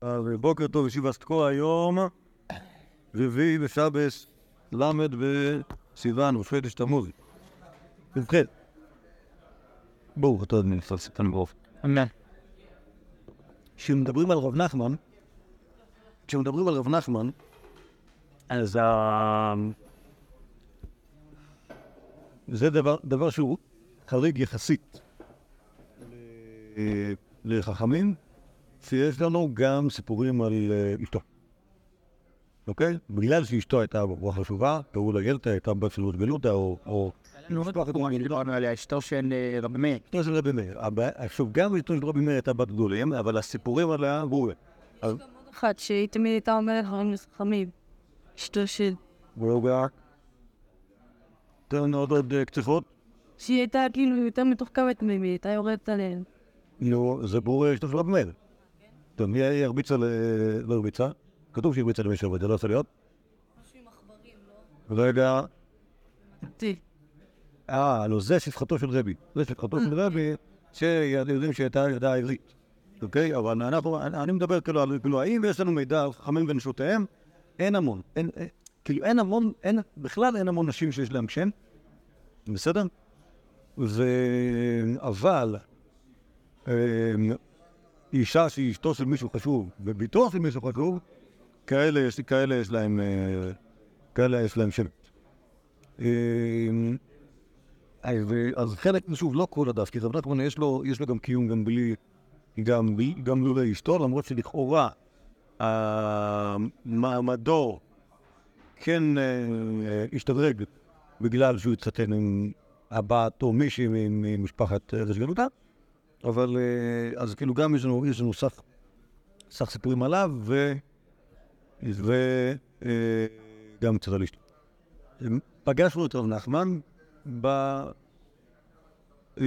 אז בוקר טוב, ישיבת תקוע היום, רביעי בשבס, ל' בסיוון, ראש חודש תמוז. ובכן, ברוך אתה אדוני נפתח סיפן ברוב. אמן. כשמדברים על רב נחמן, כשמדברים על רב נחמן, אז. זה דבר, דבר שהוא חריג יחסית לחכמים, שיש לנו גם סיפורים על אה, אשתו. אוקיי? בגלל שאשתו הייתה בחורה חשובה, קראו לה ילתה, הייתה בת של רות גלותא, או... או לא דיברנו עליה, אשתו של אה, רבי מאיר. אשתו של רבי מאיר. עכשיו, גם אשתו של רבי מאיר הייתה בת גדולים, אבל הסיפורים עליה ברורים. אז אחת שהיא תמיד הייתה אומרת דברים חכמים. אשתו של... רק. תן עוד עוד אה, קציחות. שהיא הייתה כאילו יותר מתוחכמת ממי, הייתה יורדת עליהן. נו, זה ברור אשתו של רבי מאיר. טוב, מי הרביצה ל... לא הרביצה? כתוב שהיא הרביצה למישהו, אבל זה לא יכול להיות. לא יודע. תראי, אה, לא, זה שפחתו של רבי. זה שפחתו של רבי, שיודעים שהייתה ידעה עברית. אוקיי? אבל אנחנו, אני מדבר כאילו על, כאילו, האם יש לנו מידע על חכמים ונשותיהם? אין המון. אין, אה, כאילו, אין המון, אין, בכלל אין המון נשים שיש להם שם. בסדר? ו... אבל, אה, אישה שהיא אשתו של מישהו חשוב, וביתו של מישהו חשוב, כאלה יש, כאלה יש להם, אה, כאלה יש להם שם. אה, אז, חלק, שוב, לא כל הדף, כי רב נחמן יש יש לו גם קיום גם בלי, גם, גם לולא אשתו, למרות שלכאורה אה, מעמדו כן השתדרג בגלל שהוא התחתן עם הבת או מישהי ממשפחת ארץ גלותה, אבל אה, אז כאילו גם יש לנו, יש לנו סך, סך סיפורים עליו ו... וגם קצת על אשתו. פגשנו את רב נחמן ב... אה,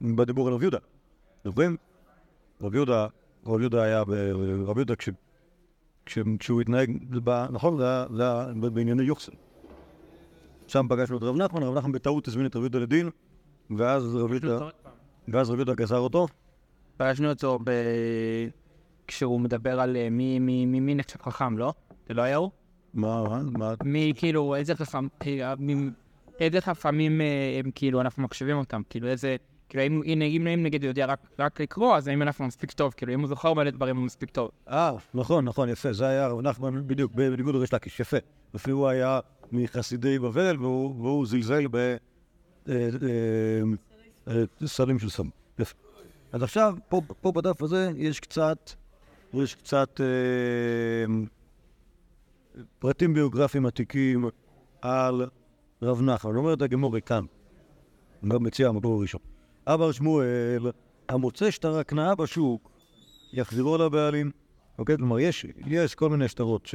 בדיבור על רב יהודה. זוכרים? רב יהודה, רב יהודה היה, רב יהודה כש... כש... כשהוא התנהג. נכון? זה היה- בענייני יוחסן. שם פגשנו את רב נחמן, רב נחמן בטעות הזמין את רב יהודה לדין, ואז רב יהודה, ואז רב יהודה גזר אותו. פגשנו אותו ב... כשהוא מדבר על אה, מי, מי, מי, מי נחשב חכם, לא? זה לא היה הוא? מה, מה, מה? מי, כאילו, איזה חכם, אה, איזה חכמים אה, הם כאילו, אנחנו מקשיבים אותם, כאילו, איזה, כאילו, אם, הנה, אם אם נגיד הוא יודע רק, רק לקרוא, אז האם אנחנו מספיק טוב, כאילו, אם הוא זוכר מלא דברים הוא מספיק טוב. אה, נכון, נכון, יפה, זה היה רב נחמן בדיוק, בניגוד לריש לקיש, יפה. אפילו הוא היה מחסידי בבל, והוא, והוא זלזל ב... אה, סלים של סם. יפה. אז עכשיו, פה, פה בדף הזה יש קצת, יש קצת אה, פרטים ביוגרפיים עתיקים על רב נחמן. אומרת הגמור כאן, מציע המקור הראשון. אבר שמואל, המוצא שטר הקנאה בשוק, יחזירו לבעלים. אוקיי? כלומר, יש, יש כל מיני שטרות.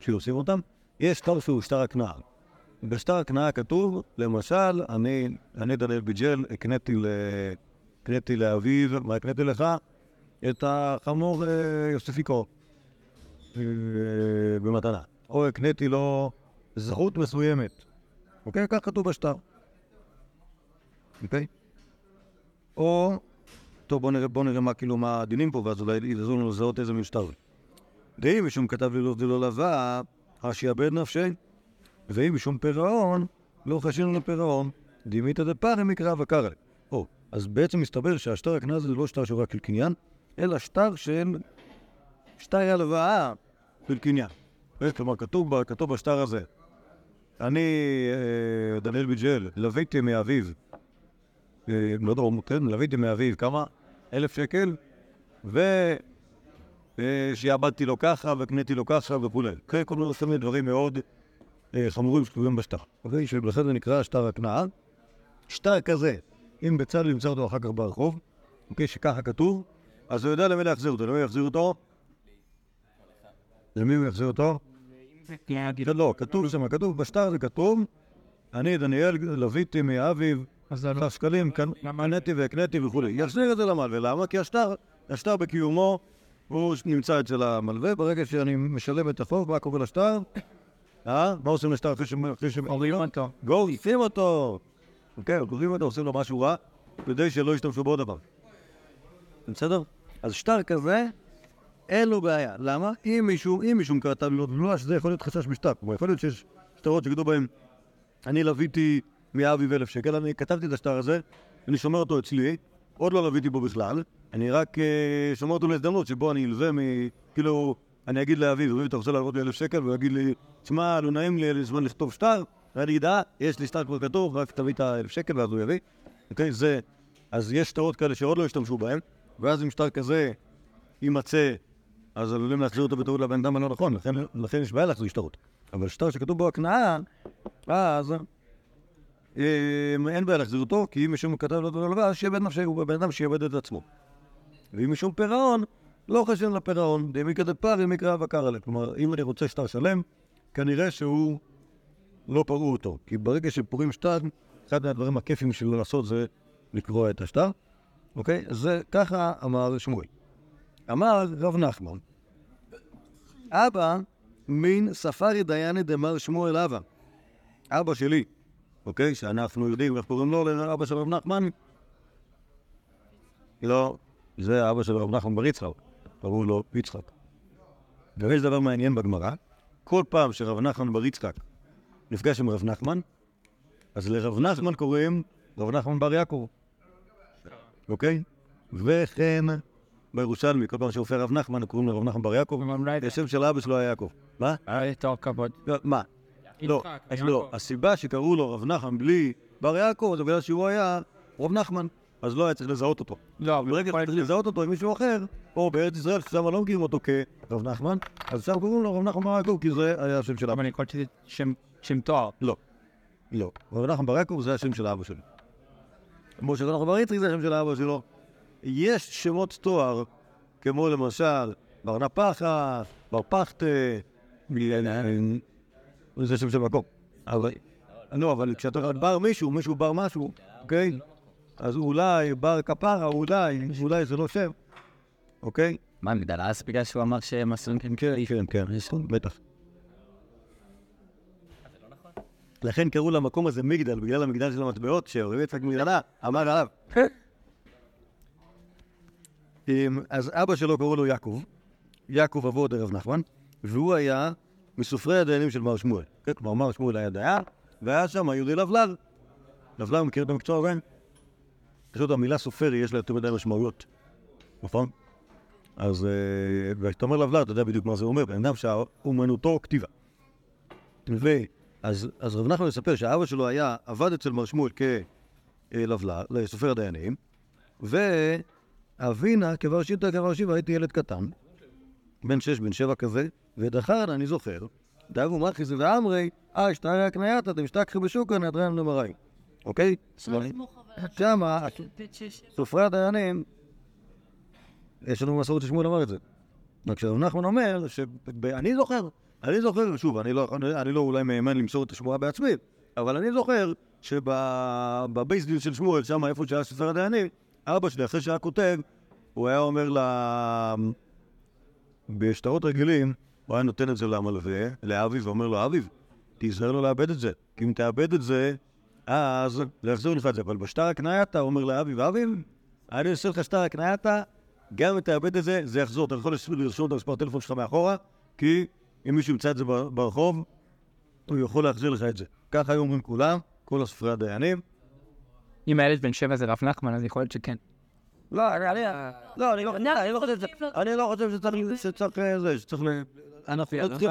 שעושים אותם. יש שטר שהוא שטר הקנאה. בשטר הקנאה כתוב, למשל, אני, אני דניאל ביג'ל, הקניתי, ל... הקניתי לאביו, מה הקניתי לך? את החמור אה, יוספיקו אה, במתנה. או הקניתי לו זכות מסוימת. אוקיי? כך כתוב בשטר. אוקיי? או טוב, בוא נראה, בוא נראה מה, כאילו, מה הדינים פה, ואז אולי יעזרו לנו לזהות איזה משטר. דהי משום כתב לי לא ולא לבא, השיעבד נפשי. ואם משום פירעון, לא חשינו לפירעון. דימית דפרי מקרא וקרא. או, אז בעצם מסתבר שהשטר הזה זה לא שטר שהוא רק של קניין, אלא שטר של... שטר הלוואה של קניין. אה, כלומר, כתוב, כתוב בשטר הזה, אני, אה, דניאל ביג'ל, לוויתי מאביו אה, לא יודע, הוא נותן, לוויתי מאביו, כמה? אלף שקל, ושיעבדתי לו ככה, וקניתי לו ככה וכולי. אוקיי? כל מיני דברים מאוד חמורים שכתובים בשטר. אוקיי? שלכן זה נקרא שטר הקנאה. שטר כזה, אם בצלאל ימצא אותו אחר כך ברחוב, אוקיי? שככה כתוב, אז הוא יודע למי להחזיר אותו. למי יחזיר אותו? למי הוא יחזיר אותו? לא, כתוב שם, כתוב בשטר זה כתוב, אני, דניאל, לוויתי מאביו אז זה לא... עשרה שקלים, קנ- קניתי והקניתי וכולי. יחזיר את זה למלווה, למה? כי השטר, השטר בקיומו, הוא נמצא אצל המלווה, ברגע שאני משלם את החוב, מה קורה לשטר? אה? מה עושים לשטר אחרי ש... אחרי ש... הורידו אותו. גורפים אותו! אוקיי, גורפים אותו, עושים לו משהו רע, כדי שלא ישתמשו בעוד דבר. בסדר? אז שטר כזה, אין לו בעיה. למה? אם מישהו, אם מישהו כתב לו תלונה, שזה יכול להיות חשש בשטר. כלומר, יכול להיות שיש שטרות שכתוב בהם, אני לוויתי מאביב אלף שקל, אני כתבתי את השטר הזה, אני שומר אותו אצלי, עוד לא לוויתי בו בכלל, אני רק אה, שומר אותו להזדמנות שבו אני אלווה מ... כאילו, אני אגיד לאביב, אביב, אתה רוצה להלוות לי אלף שקל? והוא יגיד לי, תשמע, לא נעים לי לזמן לכתוב שטר, ואני אגיד, אה, יש לי שטר כבר כתוב, רק תביא את האלף שקל ואז הוא יביא. אוקיי, זה... אז יש שטרות כאלה שעוד לא השתמשו בהם, ואז אם שטר כזה יימצא, אז עלולים להחזיר אותו בטעות לבן אדם הלא נכון, לכן, לכן יש בעיה להחזיר שטרות. אבל שטר שכתוב בו הקנאה, אז אה, אין בעיה להחזיר אותו, כי אם מישהו כתב לו את הלוואה, שיאבד נפשי, הוא בן אדם שיאבד את עצמו. ואם משום פירעון, לא חשב לפירעון, דמיקא דפר, מקרא וקרא. כלומר, אם אני רוצה שטר שלם, כנראה שהוא לא פרעו אותו. כי ברגע שפורעים שטר, אחד מהדברים הכיפים שלו לעשות זה לקרוע את השטר, אוקיי? זה ככה אמר שמואל. אמר רב נחמן, אבא מן ספרי דייני דמר שמואל אבא. אבא שלי, אוקיי? שאנחנו יודעים איך קוראים לו לאבא של רב נחמן? לא, זה אבא של רב נחמן בר יצחק, קראו לו יצחק. ויש דבר מעניין בגמרא, כל פעם שרב נחמן בר יצחק נפגש עם רב נחמן, אז לרב נחמן קוראים רב נחמן בר יעקב, אוקיי? וכן בירושלמי, כל פעם שהופיע רב נחמן, קוראים לרב נחמן בר יעקב, השם של אבא שלו היה יעקב. מה? היה תואר כבוד. לא, מה? לא. לא, הסיבה שקראו לו רב נחמן בלי בר יעקב זה בגלל שהוא היה רב נחמן, אז לא היה צריך לזהות אותו. לא, אבל ברגע שצריך להיות- לזהות אותו עם מישהו אחר, או בארץ ישראל, ששם לא מכירים אותו כרב נחמן, אז שם קוראים לו רב נחמן בר יעקב, כי זה היה השם של אבא. אבל אני יכול שזה שם- תואר. לא, לא. רב נחמן בר יעקב זה השם של אבא שלו. שרב נחמן בר יצחק זה השם של אבא שלו. יש שמות תואר, כמו למשל בר נפחת, בר פחתה, זה שם של מקום. אבל, לא, אבל כשאתה בר מישהו, מישהו בר משהו, אוקיי? אז אולי בר כפרה, אולי, אולי זה לא שם, אוקיי? מה, מגדל אס בגלל שהוא אמר שהם עשו כן כן, כן, כן, בטח. לכן קראו למקום הזה מגדל, בגלל המגדל של המטבעות, שרבי יצחק מגדלה אמר עליו. אז אבא שלו קראו לו יעקב, יעקב אבות ערב נחמן, והוא היה מסופרי הדיינים של מר שמואל. כן, כלומר, מר שמואל היה דיין, והיה שם יהודי לבלל. לבלל מכיר את המקצוע הזה? פשוט המילה סופר יש לה יותר מדי משמעויות, נכון? אז אה, כשאתה אומר לבלר, אתה יודע בדיוק מה זה אומר, בן אדם שאומנותו כתיבה. אז רב נחמן מספר שהאבא שלו היה, עבד אצל מר שמואל כלבלר, לסופר הדיינים, ואבינה, כבר שיטה כבר שיבה, הייתי ילד קטן, בן שש, בן שבע כזה, ודחן, אני זוכר, דאגו מחיס ואמרי, אה, שטרי הקנייתא, דמשתכחי בשוקה, נדרן למראי. אוקיי? שמה, סופרי הדיינים, יש לנו מסורת ששמואל אמר את זה. רק שרב נחמן אומר, שאני זוכר, אני זוכר, שוב, אני לא, אני לא אולי מהימן למסור את השמועה בעצמי, אבל אני זוכר שבבייס דיל של שמואל, שם איפה שהיה סופר הדיינים, אבא שלי, אחרי שהיה כותב, הוא היה אומר לה... בשטרות רגילים, הוא היה נותן את זה למלווה, לאביב, ואומר לו, אביב, תיזהר לו לאבד את זה, כי אם תאבד את זה, אז לא יחזור לך את זה. אבל בשטר הקנייתא, אומר לאביב, אביב, אני עושה לך שטר הקנייתא, גם אם תאבד את זה, זה יחזור. אתה יכול לרשום את המספר הטלפון שלך מאחורה, כי אם מישהו ימצא את זה ברחוב, הוא יכול להחזיר לך את זה. ככה היו אומרים כולם, כל הסופרי הדיינים. אם הילד בן שבע זה רב נחמן, אז יכול להיות שכן. לא, אני לא, אני לא לא חושב אני לא חושב שצריך, שצריך אה. אנחנו לא צריכים...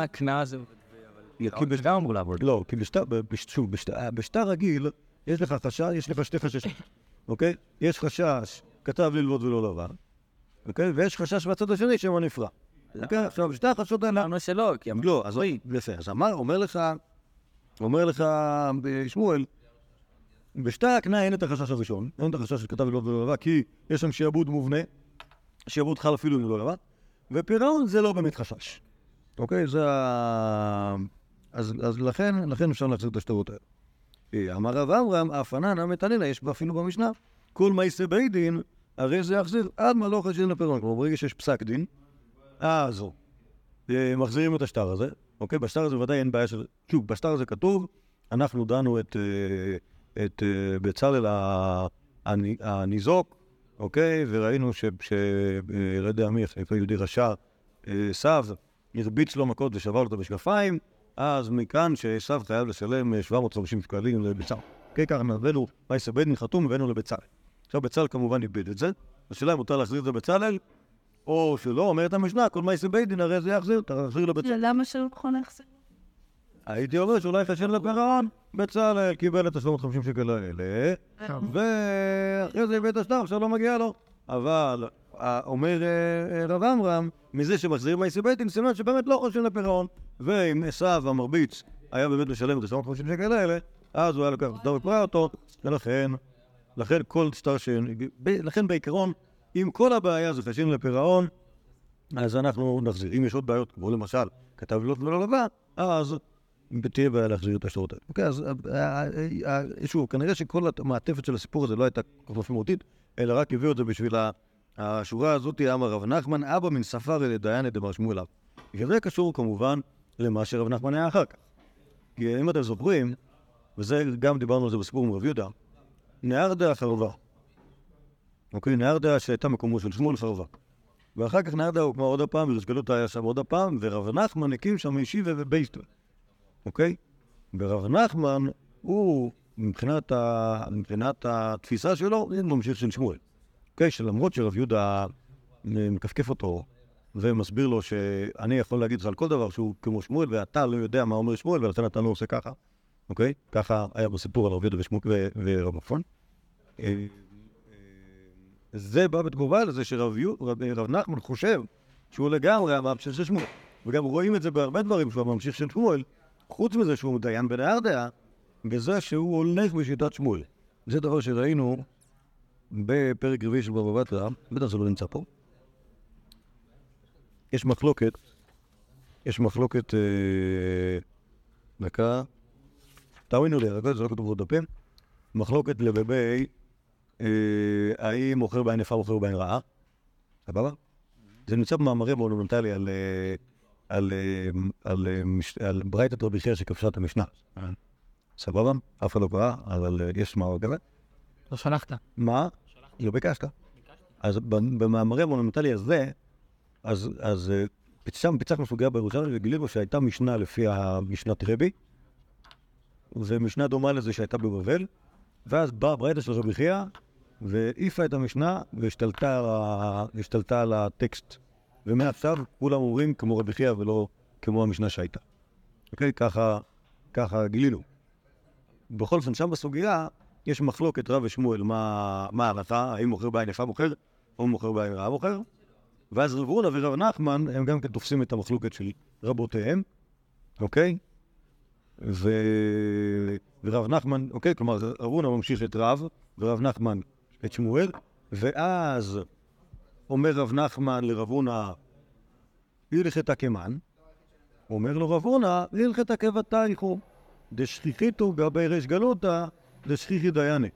הזה. כי בש- גם אמור לעבוד. לא, כי בשטר, בש- שוב, בשטר- בשטר רגיל, יש לך חשש, יש לך שתי חששות, אוקיי? יש חשש, כתב ללמוד ולא לבן, אוקיי? ויש חשש מהצד השני שמא נפרע. אוקיי? עכשיו, שתי החששות האלה... אמרנו שלא, כי. לא, אז יפה. אז אמר, אומר לך, אומר לך אה, שמואל, בשטר הקנאה אין את החשש הראשון, אין את החשש שכתב ללמוד ולא לבן, כי יש שם שעבוד מובנה, שעבוד חל אפילו אם לא לבן, ופירעון זה לא באמת חשש. אוקיי? זה ה... אז, אז לכן, לכן אפשר להחזיר את השטרות האלה. אה, אמר רב אברהם, אף ענן מתנינא, יש אפילו במשנה, כל מייסי בית דין, הרי זה יחזיר עד לא חשבים לפירעון. כלומר, ברגע שיש פסק דין, אז אה, מחזירים את השטר הזה, אוקיי? בשטר הזה ודאי אין בעיה של... שוב, בשטר הזה כתוב, אנחנו דנו את, אה, את אה, בצלאל הניזוק, אוקיי? וראינו ש... ש... אה, לא יודע מי, יהודי רשע, שעשו הרביץ לו מכות ושבר לו את המשקפיים, אז מכאן שעשו חייב לשלם אה, 750 שקלים לבצלאל. כן, ככה הבאנו, מייסה בדין חתום, הבאנו לבצלאל. עכשיו בצלאל כמובן איבד את זה, השאלה אם מותר להחזיר את זה לבצלאל, או שלא, אומרת המשנה, כל מייסה בית דין הרי זה יחזיר, תחזיר לבצלאל. למה שלא נכון להחזיר? הייתי אומר שאולי חשב לפירעון, בצלאל קיבל את ה-750 שקל האלה, ואחרי זה הבאת השטר, עכשיו לא מגיע לו. אבל אה, אומר אה, אה, רב עמרם, מזה שמחזירים מייסי בייטין, סימן שבאמת לא חושב לפירעון. ואם עשיו המרביץ היה באמת משלם את ה-750 שקל האלה, אז הוא היה לוקח שטר ופרע אותו, ולכן, לכן כל שטר ש... לכן בעיקרון, אם כל הבעיה זה חשבים לפירעון, אז אנחנו נחזיר. אם יש עוד בעיות, כמו למשל, כתב לא ולא לבן, אז תהיה בעיה להחזיר את השטרות האלה. אוקיי, אז אה, אה, אה, שוב, כנראה שכל המעטפת של הסיפור הזה לא הייתה כל כך משמעותית, אלא רק הביאו את זה בשביל השורה הזאת, אמר רב נחמן, אבא מן ספר אל דייני דמר שמואליו. וזה קשור כמובן למה שרב נחמן היה אחר כך. כי אם אתם זוכרים, וזה גם דיברנו על זה בסיפור עם רב יהודה, נהרדה חרבה. אוקיי, נהרדה שהייתה מקומו של שמואל חרבה. ואחר כך נהרדה הוקמה עוד הפעם, ורישגלותא היה שם עוד הפעם, ורב נחמן הקים שם ישיבה ובייסטו. אוקיי? ורב נחמן, הוא, מבחינת, ה... מבחינת התפיסה שלו, הוא ממשיך של שמואל. אוקיי? שלמרות שרב יהודה אה, מכפכף אותו ומסביר לו שאני יכול להגיד לך על כל דבר שהוא כמו שמואל, ואתה לא יודע מה אומר שמואל, ולכן אתה לא עושה ככה, אוקיי? ככה היה בסיפור על רב יהודה ורב עפון. אה, אה, זה בא בתגובה לזה שרב נחמן חושב שהוא לגמרי הממשיך של שמואל. וגם רואים את זה בהרבה דברים שהוא הממשיך של שמואל, חוץ מזה שהוא דיין בנהר דעה, בזה שהוא הולך בשיטת שמואל. זה דבר שראינו בפרק רביעי של בבא בתרא, בטח זה לא נמצא פה. יש מחלוקת, יש מחלוקת, אה, דקה, תאמינו לי, זה לא כתוב בדפים, מחלוקת לגבי אה, האם מוכר בעין יפה מוכר בעין רעה, סבבה? זה נמצא במאמרים מונומנטלי על, אה, על, על, מש- על ברייתת רבי חייא שכבשה את המשנה. סבבה? אף אחד לא קרא, אבל יש מאמר כזה. לא שלחת. מה? לא ביקשת. אז במאמרי המונומנטלי הזה, אז, אה, פיצחנו סוגיה בירושלים וגילינו שהייתה משנה לפי המשנת רבי, ומשנה דומה לזה שהייתה בבבל, ואז באה ברייתא של רבי חייא והעיפה את המשנה. והשתלטה על הטקסט. ומעכשיו כולם אומרים כמו רבי חייא ולא כמו המשנה שהייתה. אוקיי? ככה, ככה גילינו. בכל אופן, שם בסוגיה יש מחלוקת רב ושמואל מה, ההלכה, האם מוכר בעין יפה מוכר, או מוכר בעין רעה מוכר. ואז רב הונא ורב נחמן, הם גם כן תופסים את המחלוקת של רבותיהם, אוקיי? ו... ורב נחמן, אוקיי? כלומר, רב הונא ממשיך את רב, ורב נחמן את שמואל, ואז אומר רב נחמן לרב הונא, הלכתה כמן, אומר לו רב הונא, הלכתה כבתייכו, דשכיחיתו גבי ריש גלותא, דשכיחי דייני.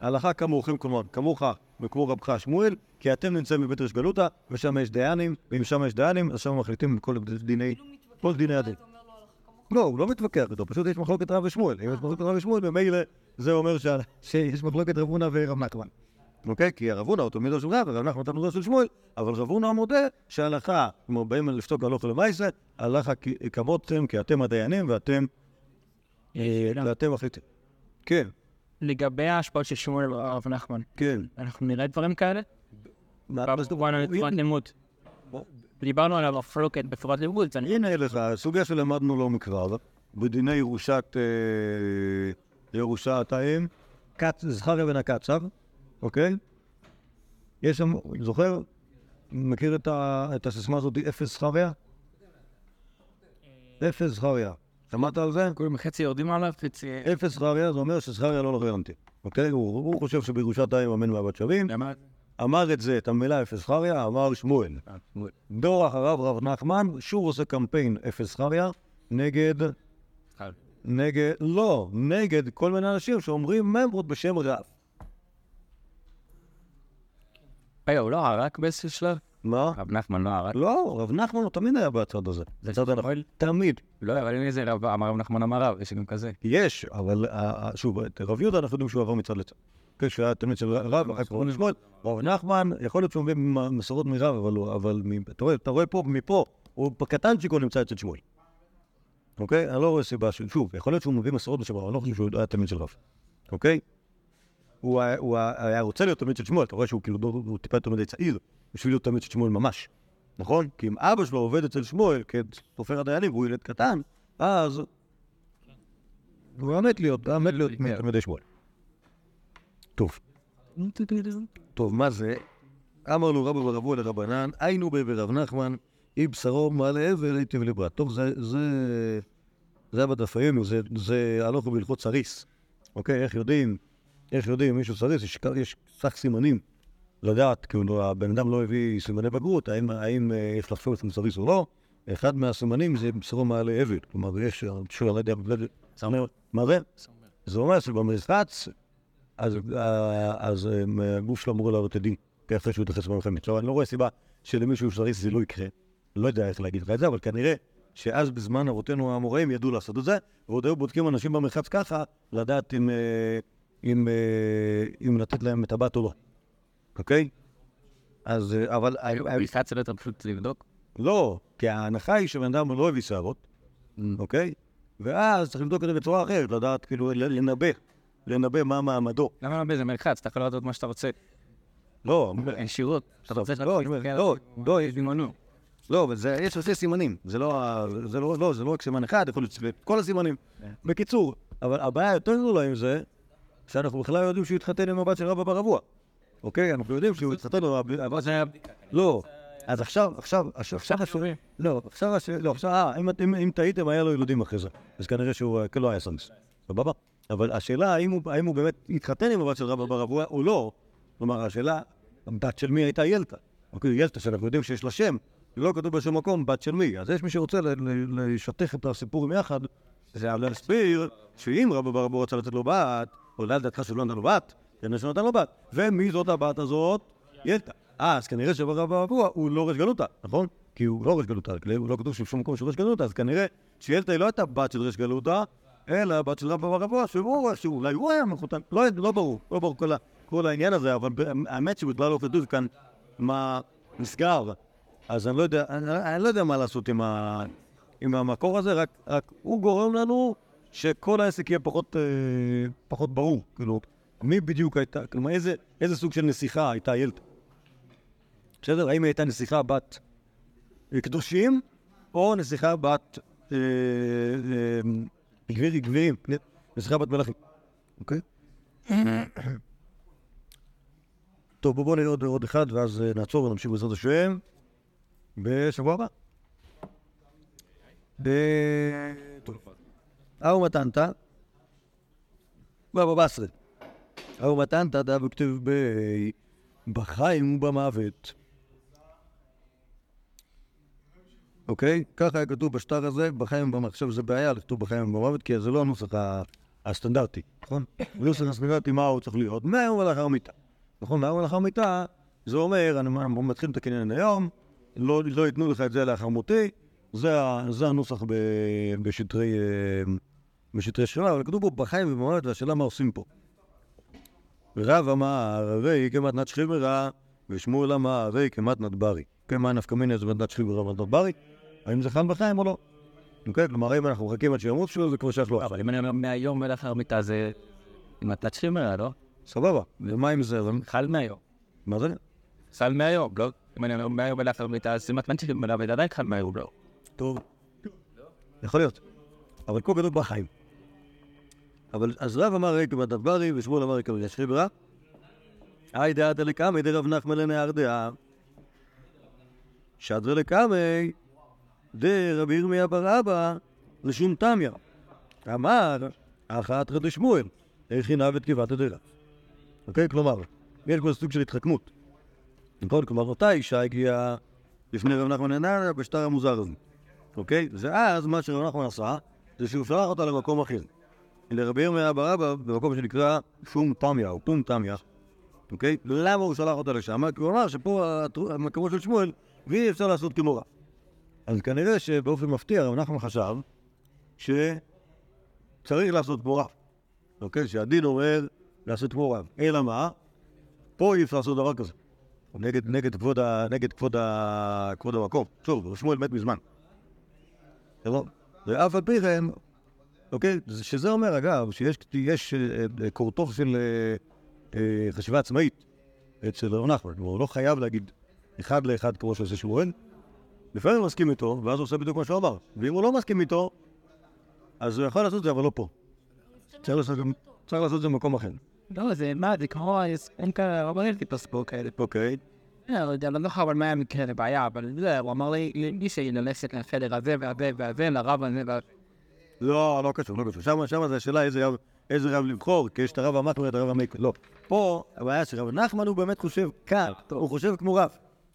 הלכה כמוכם, כלומר, כמוך וכמו רבך שמואל, כי אתם נמצאים בבית ריש גלותא, ושם יש דיינים, ואם שם יש דיינים, אז שם מחליטים כל דיני, כל דיני הדין. לא, הוא לא מתווכח איתו, פשוט יש מחלוקת רב ושמואל. אם יש מחלוקת רב ושמואל, ממילא זה אומר שיש מחלוקת רב הונא ורב נחמן. אוקיי? כי הרב הונא הוא תלמידו של רב, ורב נחמן תלמידו של שמואל, אבל רב הונא מודה שההלכה, כלומר, באים לפסוק הלוך למעשה, הלכה כמותכם, כי אתם הדיינים ואתם אה, ואתם מחליטים. כן, לגבי ההשפעות של שמואל הרב נחמן, כן. אנחנו נראה דברים כאלה? מה- במובן על צורת לימוד. דיברנו על המחלוקת בצורת לימוד. הנה לך, סוגיה שלמדנו לא מכבר, בדיני ירושת, אה, ירושת האם, זכריה בן הקצב, אוקיי? יש שם, זוכר? מכיר את, הסיסמה הזאת, אפס זכריה? אפס זכריה. שמעת על זה? כולם חצי יורדים עליו, חצי... אפס זכריה זה אומר שזכריה לא רלוונטי, אוקיי? הוא, חושב שבירושת האם אמן מהבת שווים. אמר את זה, את המילה אפס זכריה, אמר שמואל. דור אחריו רב נחמן, שוב עושה קמפיין אפס זכריה, נגד, נגד, לא, נגד כל מיני אנשים שאומרים ממרות בשם רב. רגע, הוא לא ערק באיזשהו שלב? מה? רב נחמן לא ערק? לא, רב נחמן הוא תמיד היה בצד הזה. זה בצד הנכון. תמיד. לא, אבל אם זה רב, אמר רב נחמן אמר רב, יש גם כזה. יש, אבל אה, אה, שוב, את רב יהודה אנחנו יודעים שהוא עבר מצד לצד. כשהיה תלמיד של רב, אחר כך רבי שמואל, רב נחמן, יכול להיות שהוא מביא מסורות מרב, אבל הוא- אתה רואה- פה, מפה, הוא בקטנצ'יק הוא נמצא אצל שמואל. אוקיי? אני לא רואה סיבה ש... שוב, יכול להיות שהוא מביא מסורות רב, אני לא חושב שהוא היה תלמיד של רב. אוקיי? הוא היה- הוא רוצה להיות תלמיד של שמואל, אתה רואה שהוא כאילו, הוא טיפה יותר מדי צעיר, בשביל להיות תלמיד של שמואל ממש. נכון? כי אם אבא שלו עובד אצל שמואל כסופר הדיינים והוא ילד קטן, אז הוא היה מת להיות, היה מת להיות תלמידי שמואל. טוב. טוב, מה זה? אמר לו רבא בר אבוה לרבנן, היינו בי ורב נחמן, אי בשרו מעלה הבל היטיב לברת. טוב, זה, זה, זה בדף היומי, זה, זה הלוך בהלכות סריס. אוקיי, איך יודעים, איך יודעים מישהו סריס, יש, יש סך סימנים לדעת, כאילו הבן אדם לא הביא סימני בגרות, האם, האם אה, יש לחשוב אם סריס או לא. אחד מהסימנים זה בשרו מעלה הבל. כלומר, יש, אני שואל, לא יודע, מה זה? זה אומר שבמרחץ, אז, אה, אז אה, הגוף שלו אמור לעלות לדין, כי אחרי שהוא יתייחס במלחמת. עכשיו, אני לא רואה סיבה שלמישהו סריס זה לא יקרה. לא יודע איך להגיד לך את זה, אבל כנראה שאז בזמן אבותינו האמוראים ידעו לעשות את זה, ועוד היו בודקים אנשים במרחץ ככה, לדעת אם לתת להם את הבת או לא. אוקיי? אז, אה, אבל... בלחץ לא יותר פשוט לבדוק? לא, כי ההנחה היא שבן אדם לא הביא שערות, אוקיי? ואז צריך לבדוק את זה בצורה אחרת, לדעת, כאילו, לנבא, לנבא מה מעמדו. למה לא זה מלחץ? אתה יכול לדעת מה שאתה רוצה. לא, אין שירות. אתה רוצה לא, אני אומר, לא, לא, יש- דמיונו. לא, אבל זה, יש עושה סימנים. זה לא, ה- זה לא, לא, זה לא רק סימן אחד, יכול להיות כל הסימנים. בקיצור, אבל הבעיה היותר גדולה עם זה, שאנחנו בכלל לא יודעים שהוא התחתן עם הבת של רבא בר אבוה. אוקיי? אנחנו יודעים שהוא התחתן עם הב- הבת של... לא. אז עכשיו, עכשיו, עכשיו, עכשיו, השאלה- לא, עכשיו, השאלה- לא, עכשיו, אה, אם טעיתם, היה לו ילדים אחרי זה. אז כנראה שהוא אה, לא היה סנס. סבבה? אבל השאלה, האם הוא- באמת התחתן עם הבת של רבא בר אבוה או לא, כלומר, השאלה, הבת של מי הייתה ילתא? אוקיי, ילתא, שאנחנו יודעים שיש לה שם, לא כתוב בשום מקום בת של מי. אז יש מי שרוצה ל- ל- לשטח את הסיפורים יחד, זה להסביר שאם רבא בר אבוה רצה לתת לו בת, או לדעתך שלא נתן לו בת, כנראה שנתן לו בת. ומי זאת הבת הזאת? ילתא. אה, אז כנראה שרבא בר אבוה הוא לא רש גלותא, נכון? כי הוא לא רש גלותא, הוא לא כתוב בשום מקום שהוא רש גלותא, אז כנראה שילתא היא לא הייתה בת של רש גלותא, אלא בת של רבא בר אבוה, שהוא, שאולי הוא היה מחותן, לא, לא ברור, לא ברור כל, העניין הזה, אבל האמת שבכלל לא כתוב כאן מה נסגר, אז אני לא יודע, אני לא יודע מה לעשות עם, ה, עם המקור הזה, רק, רק הוא גורם לנו שכל העסק יהיה פחות, אה, פחות ברור, כאילו, מי בדיוק הייתה, כלומר, איזה, איזה סוג של נסיכה הייתה ילתא. בסדר? האם הייתה נסיכה בת אה, קדושים, או נסיכה בת אה, אה, גבירים, גבירים, נסיכה בת מלכים, אוקיי? טוב, בואו בוא נראה עוד, עוד אחד, ואז אה, נעצור ונמשיך בעזרת השם בשבוע הבא. ב... טוב. אהו מתנתא, בבא בסרי. אהו מתנתא דאבו כתוב ב... בחיים ובמוות. אוקיי? ככה היה כתוב בשטר הזה, בחיים ובמוות. עכשיו זה בעיה לכתוב בחיים ובמוות, כי זה לא הנוסח הסטנדרטי, נכון? הנוסח הסטנדרטי, מה הוא צריך להיות? מהיום ולאחר מיתה. נכון? מהיום ולאחר מיתה, זה אומר, אנחנו מתחילים את הקניין היום, לא, לא ייתנו לך את זה לאחר מותי, זה, הנוסח ב, בשטרי, אה, בשטרי שירה, אבל כתוב פה בחיים ובמוות, והשאלה מה עושים פה. רב אמר, הרי כמתנת שחיברה, ושמואל אמר, הרי כמתנת ברי. כן, מה נפקא מיני זה מתנת שחיברה ומתנת ברי? האם זה חל בחיים או לא? אוקיי, כלומר, אם אנחנו מחכים עד שימות שלו, זה כבר שייך לו. אבל אם אני אומר מהיום ולאחר מיטה זה... מתנת שחימרה, לא? סבבה. ומה עם זה? חל מהיום. מה זה? סל מהיום, לא? אם אני אומר מהיום ולאחר מיטה, זה מתנת שחימרה, וזה עדיין חל מהיום, לא? טוב. יכול להיות. אבל פה כתוב בחיים. אבל אז רב אמר ריק במתנת ברי, ושמואל אמר ריק במתנת שחיברה. היי דעתא לקמי דרב נחמן לנהר דעה. שדרא לקמי דרבי ירמיה בר אבא לשום תמיה. אמר, אחת רבי שמואל, הכינה ותקיבת הדרה. אוקיי? כלומר, יש פה סוג של התחכמות. נכון? כלומר, אותה אישה הגיעה לפני רב נחמן לנהר בשטר המוזר הזה. אוקיי? ואז מה שרב נחמן עשה, זה שהוא שלח אותה למקום אחר. לרבי ירמיה אבא, במקום שנקרא שום תמיה, או פום תמיה. אוקיי? למה הוא שלח אותה לשם? כי הוא אמר שפה הטר- המקומו של שמואל, ואי אפשר לעשות כמו רע. אז כנראה שבאופן מפתיע, רב נחמן חשב שצריך לעשות כמו רב. אוקיי? שהדין אומר לעשות כמו רב. אלא מה? פה אי אפשר לעשות דבר כזה. נגד, נגד כבוד, ה, נגד כבוד, ה, כבוד המקום. שוב, שמואל מת מזמן. ואף על פי כן, אוקיי? זה- שזה אומר, אגב, שיש יש, אה, אה, קורטוב של אה, חשיבה עצמאית אצל רב נחמן. הוא לא חייב להגיד אחד לאחד כמו שעושה שמואל. לפעמים הוא מסכים איתו, ואז הוא עושה בדיוק מה שהוא אמר. ואם הוא לא מסכים איתו, אז הוא יכול לעשות את זה, אבל לא פה. צריך לעשות, את זה במקום אחר. לא, זה מה, זה כמו, אין כאלה רבנים טיפספו כאלה. אוקיי. לא יודע, אני לא זוכר מה היה מקרה לבעיה, אבל הוא אמר לי, מישהי ללכת לחדר הזה והזה והזה, לרב הזה והזה. לא, לא קשור, לא קשור. שם, שם זה השאלה איזה רב, איזה רב לבחור, כי יש את הרב המקמן ואת הרב המקמן. לא. פה הבעיה שרב נחמן הוא באמת חושב כאן, הוא חושב כמו רב.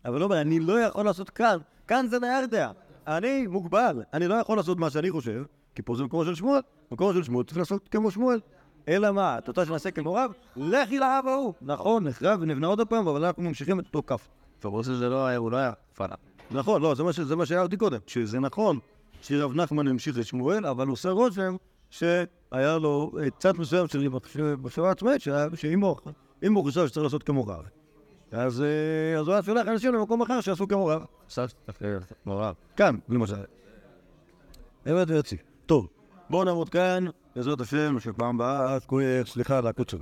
אבל לא אומר, אני לא יכול לעשות כאן, כאן זה נייר דעה. אני מוגבל, אני לא יכול לעשות מה שאני חושב, כי פה זה מקומו של שמואל, מקומו של שמואל צריך לעשות כמו שמואל. אלא מה, את רוצה שנעשה כמו רב? לכי לרב ההוא. נכון, נחרב ונבנה עוד פעם, אבל אנחנו ממשיכים את אותו כף. ברור שזה לא היה, הוא לא היה פאנה. נכון, לא, זה זה מה שהיה אותי קודם, שזה נכון שרב נחמן המשיך את שמואל, אבל עושה רושם שהיה לו אה, צד מסוים של מחשבה עצמאית, שאם הוא חושב שצריך לעשות כמו רב, אז אה, אז הוא היה שולח אנשים למקום אחר שיעשו כמו רב. כאן, למשל. באמת ויציב. טוב, בואו נעמוד כאן, בעזרת השם, שפעם הבאה, סליחה על הקוצר.